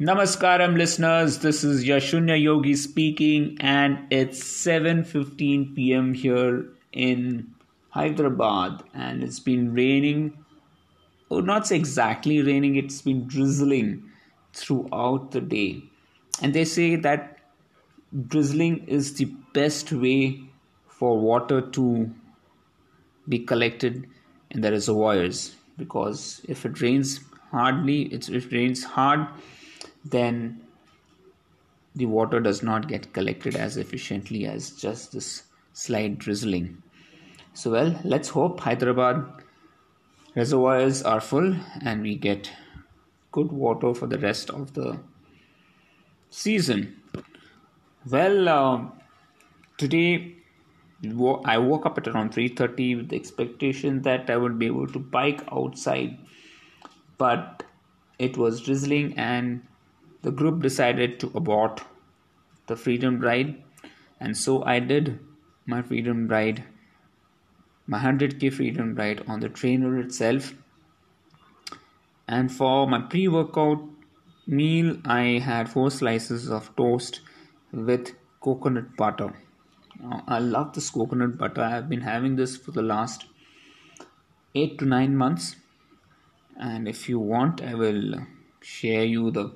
Namaskaram listeners. This is Yashunya Yogi speaking and it's 7:15 pm here in Hyderabad and it's been raining or oh, not exactly raining it's been drizzling throughout the day. And they say that drizzling is the best way for water to be collected in the reservoirs because if it rains hardly it's if it rains hard then the water does not get collected as efficiently as just this slight drizzling. So, well, let's hope Hyderabad reservoirs are full and we get good water for the rest of the season. Well, uh, today I woke up at around 3:30 with the expectation that I would be able to bike outside, but it was drizzling and the group decided to abort the freedom ride and so i did my freedom ride my 100k freedom ride on the trainer itself. And for my pre-workout meal i had four slices of toast with coconut butter. I love this coconut butter. I have been having this for the last 8 to 9 months. And if you want i will share you the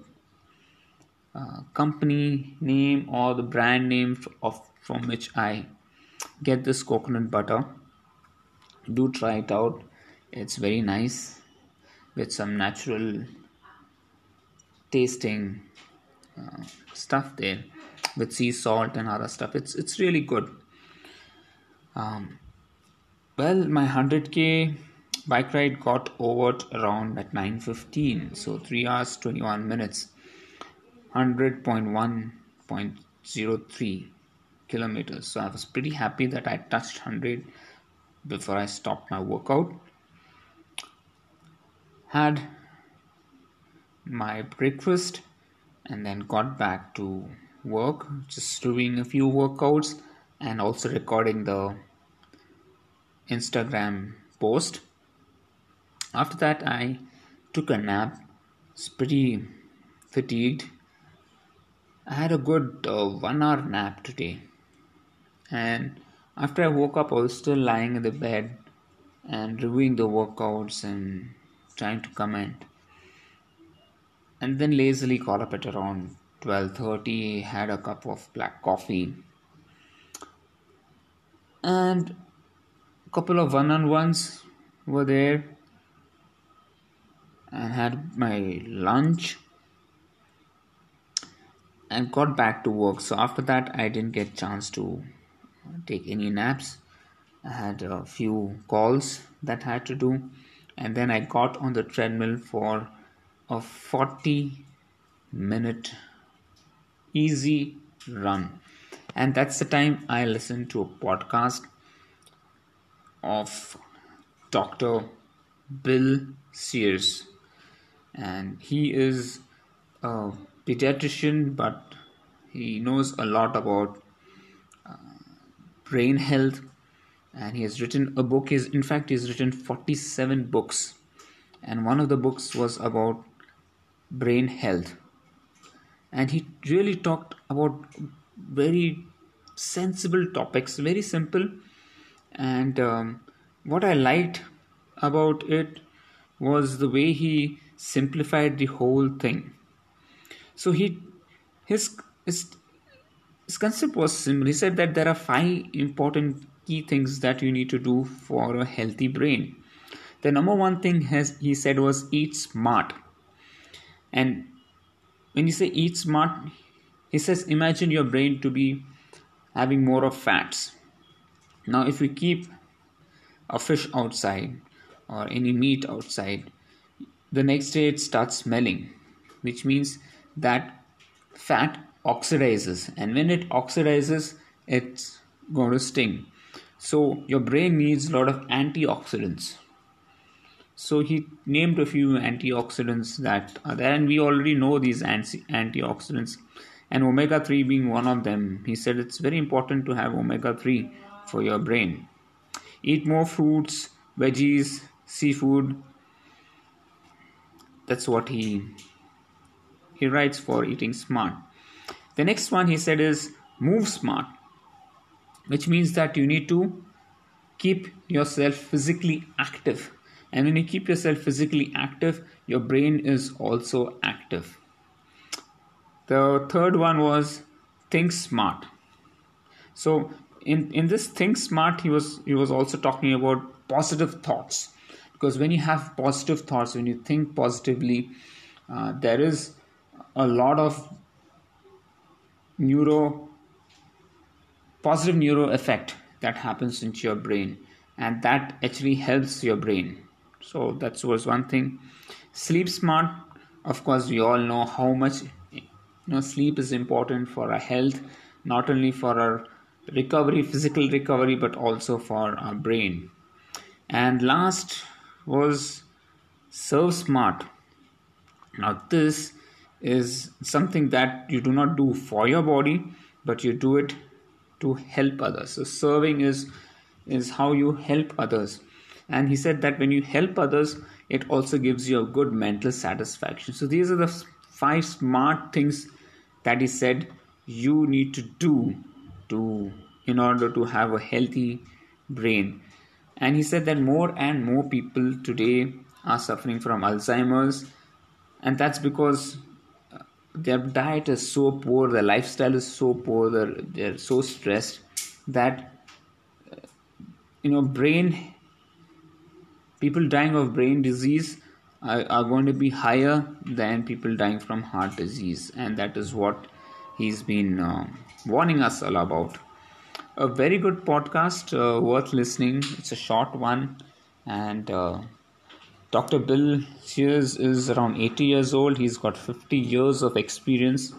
uh, company name or the brand name of from which I get this coconut butter. Do try it out. It's very nice with some natural tasting uh, stuff there with sea salt and other stuff. It's it's really good. Um, well, my 100k bike ride got over around at 9:15, so 3 hours 21 minutes 100.1.03 kilometers. So I was pretty happy that I touched 100 before I stopped my workout. Had my breakfast and then got back to work, just doing a few workouts and also recording the Instagram post. After that, I took a nap. It's pretty fatigued I had a good uh, one hour nap today. And after I woke up, I was still lying in the bed and reviewing the workouts and trying to comment. And then lazily got up at around 12:30, had a cup of black coffee, and a couple of one-on-ones were there, and had my lunch and got back to work. So after that i didn't get chance to take any naps. I had a few calls that I had to do. And then i got on the treadmill for a 40 minute easy run. And that's the time i listened to a podcast of dr bill sears. And he is a pediatrician, but he knows a lot about uh, brain health, and he has written a book. Is in fact, he's written forty-seven books, and one of the books was about brain health, and he really talked about very sensible topics, very simple, and um, what I liked about it was the way he simplified the whole thing so he his his, his concept was simple. He said that there are five important key things that you need to do for a healthy brain. The number one thing has he said was eat smart. And when you say eat smart, he says imagine your brain to be having more of fats. Now if we keep a fish outside or any meat outside, the next day it starts smelling, which means that fat oxidizes. And when it oxidizes it's going to sting. So your brain needs a lot of antioxidants. So he named a few antioxidants that are there. And we already know these anti- antioxidants. And omega 3 being one of them. He said it's very important to have omega 3 for your brain. Eat more fruits veggies seafood. That's what he he writes for eating smart. The next one he said is move smart, which means that you need to keep yourself physically active. And when you keep yourself physically active, your brain is also active. The third one was think smart. So in, in this think smart, he was he was also talking about positive thoughts. Because when you have positive thoughts, when you think positively, uh, there is a lot of neuro positive neuro effect that happens into your brain and that actually helps your brain. So that was one thing. Sleep smart. Of course we all know how much you know sleep is important for our health not only for our recovery physical recovery but also for our brain. And last was serve smart. Now, this is something that you do not do for your body, but you do it to help others. So, serving is is how you help others. And he said that when you help others, it also gives you a good mental satisfaction. So, these are the five smart things that he said you need to do to in order to have a healthy brain. And he said that more and more people today are suffering from Alzheimer's and that's because their diet is so poor their lifestyle is so poor they're, they're so stressed that uh, you know brain people dying of brain disease are, are, going to be higher than people dying from heart disease. And that is what he's been uh, warning us all about. A very good podcast uh, worth listening. It's a short one. And uh, Dr. Bill Sears is around 80 years old. He's got 50 years of experience.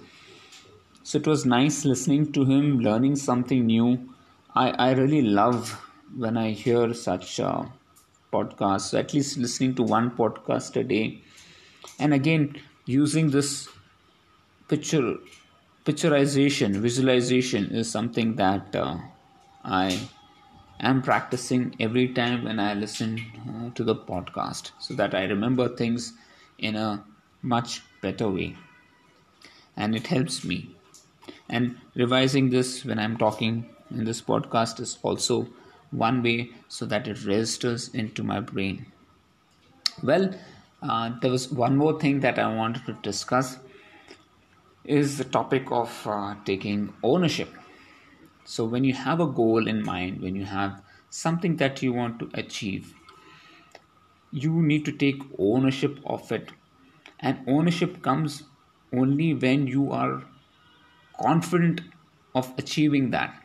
So it was nice listening to him, learning something new. I, I really love when I hear such uh, podcasts, so at least listening to one podcast a day. And again, using this picture picturization, visualization is something that uh, I am practicing every time when I listen uh, to the podcast so that I remember things in a much better way. And it helps me. And revising this when I'm talking in this podcast is also one way so that it registers into my brain. Well, uh, there was one more thing that I wanted to discuss is the topic of uh, taking ownership so, when you have a goal in mind, when you have something that you want to achieve, you need to take ownership of it. And ownership comes only when you are confident of achieving that.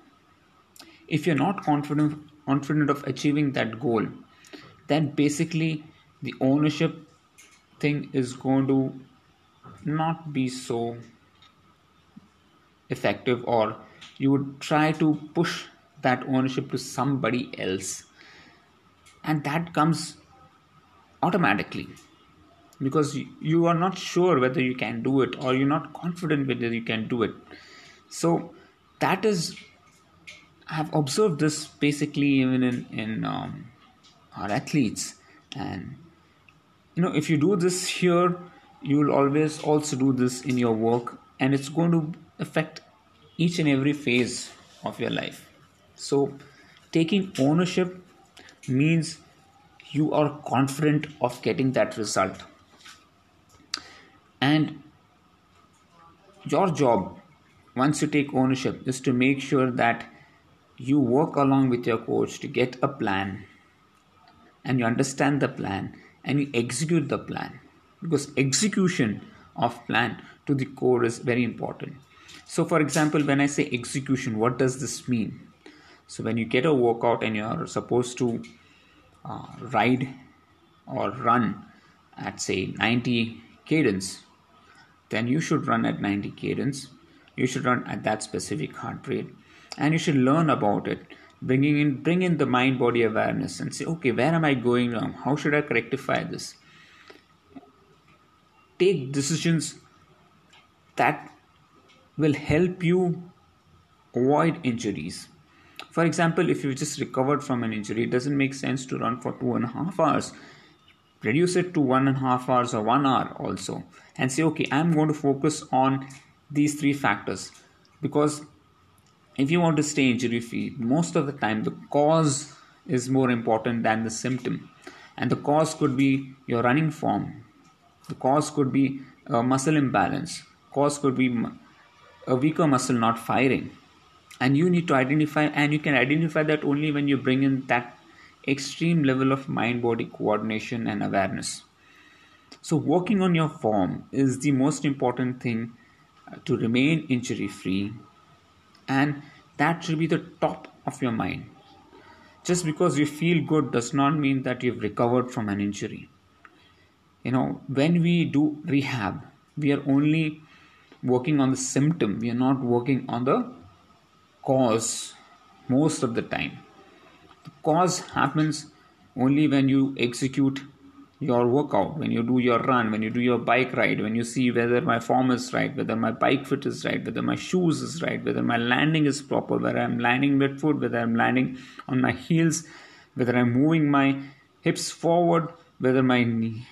If you're not confident confident of achieving that goal, then basically the ownership thing is going to not be so effective or you would try to push that ownership to somebody else. And that comes automatically. Because you are not sure whether you can do it or you're not confident whether you can do it. So that is i have observed this basically even in in um, our athletes. And you know if you do this here you will always also do this in your work. And it's going to affect each and every phase of your life. So, taking ownership means you are confident of getting that result. And your job, once you take ownership, is to make sure that you work along with your coach to get a plan and you understand the plan and you execute the plan because execution of plan to the core is very important so, for example, when I say execution, what does this mean? So, when you get a workout and you're supposed to uh, ride or run at say 90 cadence, then you should run at 90 cadence. You should run at that specific heart rate, and you should learn about it. Bringing in, bring in the mind body awareness and say, okay, where am I going wrong? How should I rectify this? Take decisions that will help you avoid injuries. For example, if you just recovered from an injury, it doesn't make sense to run for two and a half hours. reduce it to one and a half hours or one hour also and say okay i'm going to focus on these three factors because if you want to stay injury free most of the time the cause is more important than the symptom and the cause could be your running form the cause could be muscle imbalance cause could be a weaker muscle not firing and you need to identify and you can identify that only when you bring in that extreme level of mind body coordination and awareness. So, working on your form is the most important thing uh, to remain injury free, and that should be the top of your mind. Just because you feel good does not mean that you've recovered from an injury. You know, when we do rehab, we are only working on the symptom, we are not working on the cause most of the time. The cause happens only when you execute your workout, when you do your run, when you do your bike ride, when you see whether my form is right, whether my bike fit is right, whether my shoes is right, whether my landing is proper, whether I'm landing mid foot, whether I'm landing on my heels, whether I'm moving my hips forward, whether my knee,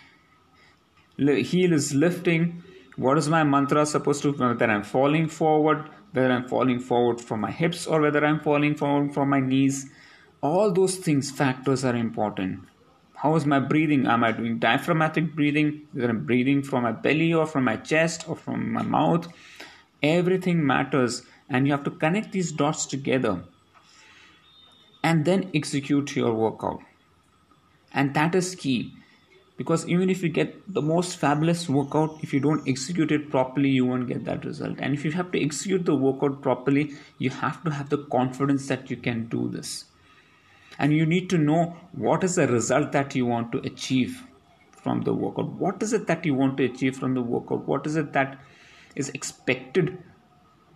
heel is lifting, what is my mantra supposed to, whether I'm falling forward, whether I'm falling forward from my hips or whether I'm falling forward from my knees. All those things factors are important. How is my breathing? Am i doing diaphragmatic breathing? Whether i'm breathing from my belly or from my chest or from my mouth? Everything matters and you have to connect these dots together and then execute your workout. And that is key because even if you get the most fabulous workout if you don't execute it properly you won't get that result. And if you have to execute the workout properly you have to have the confidence that you can do this. And you need to know what is the result that you want to achieve from the workout. What is it that you want to achieve from the workout? What is it that is expected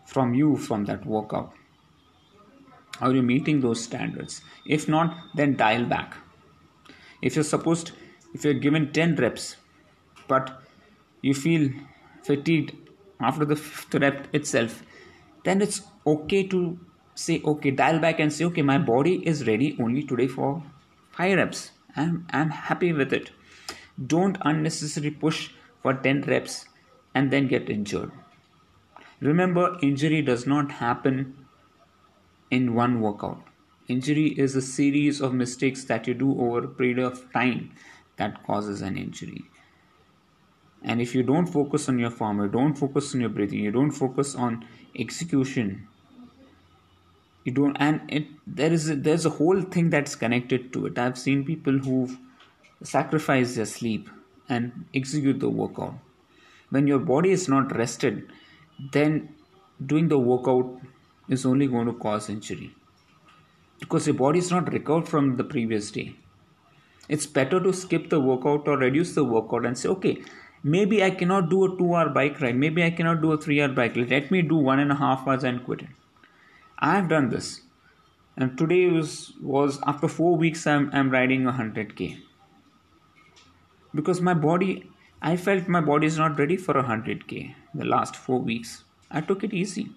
from you from that workout? Are you meeting those standards? If not then dial back. If you're supposed if you're given 10 reps but you feel fatigued after the fifth rep itself then it's okay to say okay dial back and say okay my body is ready only today for five reps. I'm i'm happy with it. Don't unnecessarily push for 10 reps and then get injured. Remember injury does not happen in one workout. Injury is a series of mistakes that you do over a period of time that causes an injury. And if you don't focus on your form you don't focus on your breathing you don't focus on execution you don't and it there is a, there's a whole thing that's connected to it. I've seen people who've sacrificed their sleep and execute the workout. When your body is not rested then doing the workout is only going to cause injury. Because your body is not recovered from the previous day it's better to skip the workout or reduce the workout and say okay maybe i cannot do a two hour bike ride maybe i cannot do a three hour bike ride let me do one and a half hours and quit it I've done this. And today was was after four weeks I'm I'm riding a hundred K. Because my body I felt my body is not ready for a hundred K the last four weeks. I took it easy.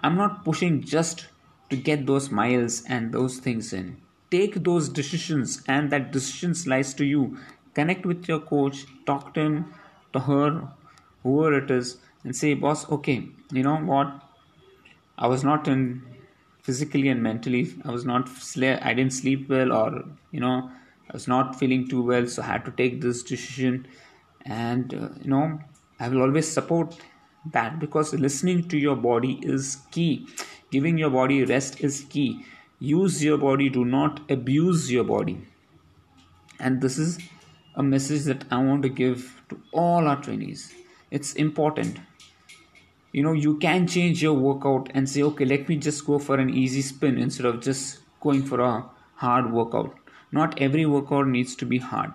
I'm not pushing just to get those miles and those things in. Take those decisions and that decision lies to you. Connect with your coach, talk to him, to her, whoever it is, and say, boss, okay, you know what? I was not in physically and mentally. I was not. I didn't sleep well, or you know, I was not feeling too well. So I had to take this decision, and uh, you know, I will always support that because listening to your body is key. Giving your body rest is key. Use your body. Do not abuse your body. And this is a message that I want to give to all our trainees. It's important you know you can change your workout and say okay let me just go for an easy spin instead of just going for a hard workout not every workout needs to be hard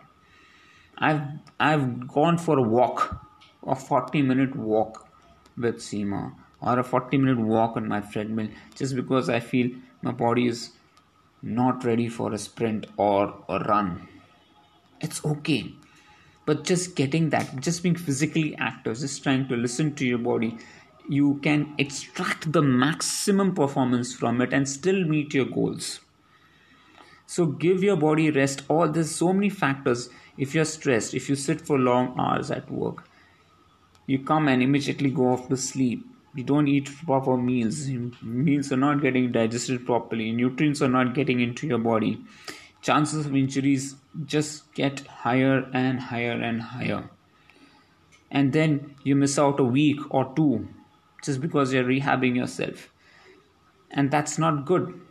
i've i've gone for a walk a 40 minute walk with Seema or a 40 minute walk on my treadmill just because I feel my body is not ready for a sprint or a run. It's okay. But just getting that, just being physically active, just trying to listen to your body, you can extract the maximum performance from it and still meet your goals so give your body rest all there's so many factors if you're stressed, if you sit for long hours at work, you come and immediately go off to sleep. You don't eat proper meals. Meals are not getting digested properly. Nutrients are not getting into your body. Chances of injuries just get higher and higher and higher. And then you miss out a week or two just because you're rehabbing yourself. And that's not good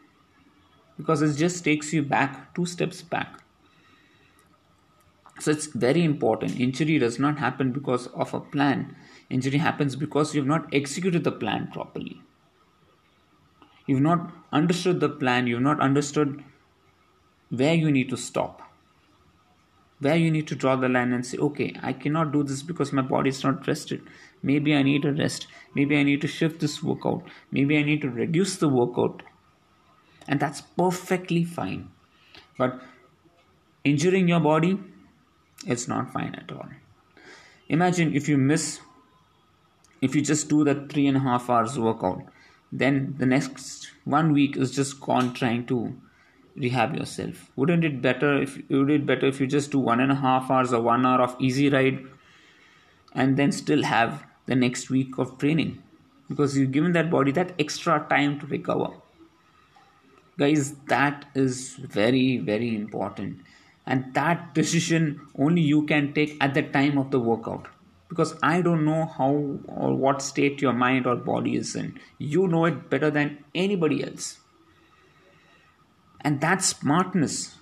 because it just takes you back two steps back. So it's very important. Injury does not happen because of a plan. Injury happens because you've not executed the plan properly. You've not understood the plan, you've not understood where you need to stop. Where you need to draw the line and say, okay, I cannot do this because my body is not rested. Maybe I need a rest. Maybe I need to shift this workout. Maybe I need to reduce the workout. And that's perfectly fine. But injuring your body it's not fine at all. Imagine if you miss if you just do that three and a half hours workout then the next one week is just gone trying to rehab yourself. Wouldn't it better if would it better if you just do one and a half hours or one hour of easy ride and then still have the next week of training? Because you've given that body that extra time to recover. Guys that is very very important and that decision only you can take at the time of the workout. Because i don't know how or what state your mind or body is in. You know it better than anybody else. And that smartness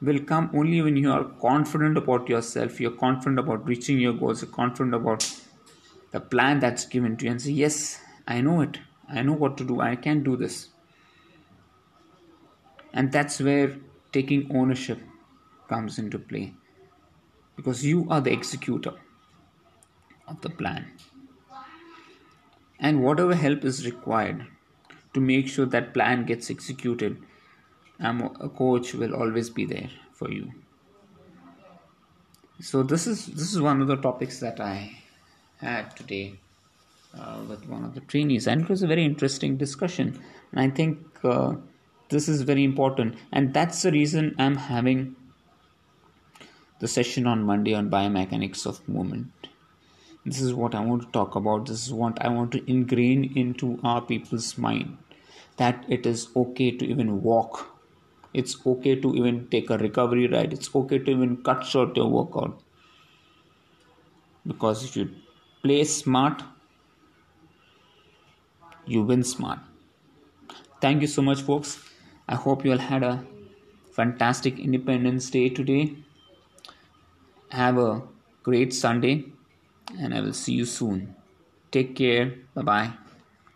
will come only when you are confident about yourself. You're confident about reaching your goals. You're confident about the plan that's given to you. And say yes i know it. I know what to do. I can do this. And that's where taking ownership comes into play because you are the executor of the plan. And whatever help is required to make sure that plan gets executed, a coach will always be there for you. So this is this is one of the topics that I had today uh, with one of the trainees, and it was a very interesting discussion. And I think uh, this is very important, and that's the reason I'm having the session on Monday on biomechanics of movement. This is what I want to talk about. This is what I want to ingrain into our people's mind that it is okay to even walk. It's okay to even take a recovery ride. It's okay to even cut short your workout. Because if you play smart, you win smart. Thank you so much, folks. I hope you all had a fantastic Independence Day today have a great Sunday, and I will see you soon. Take care. Bye bye.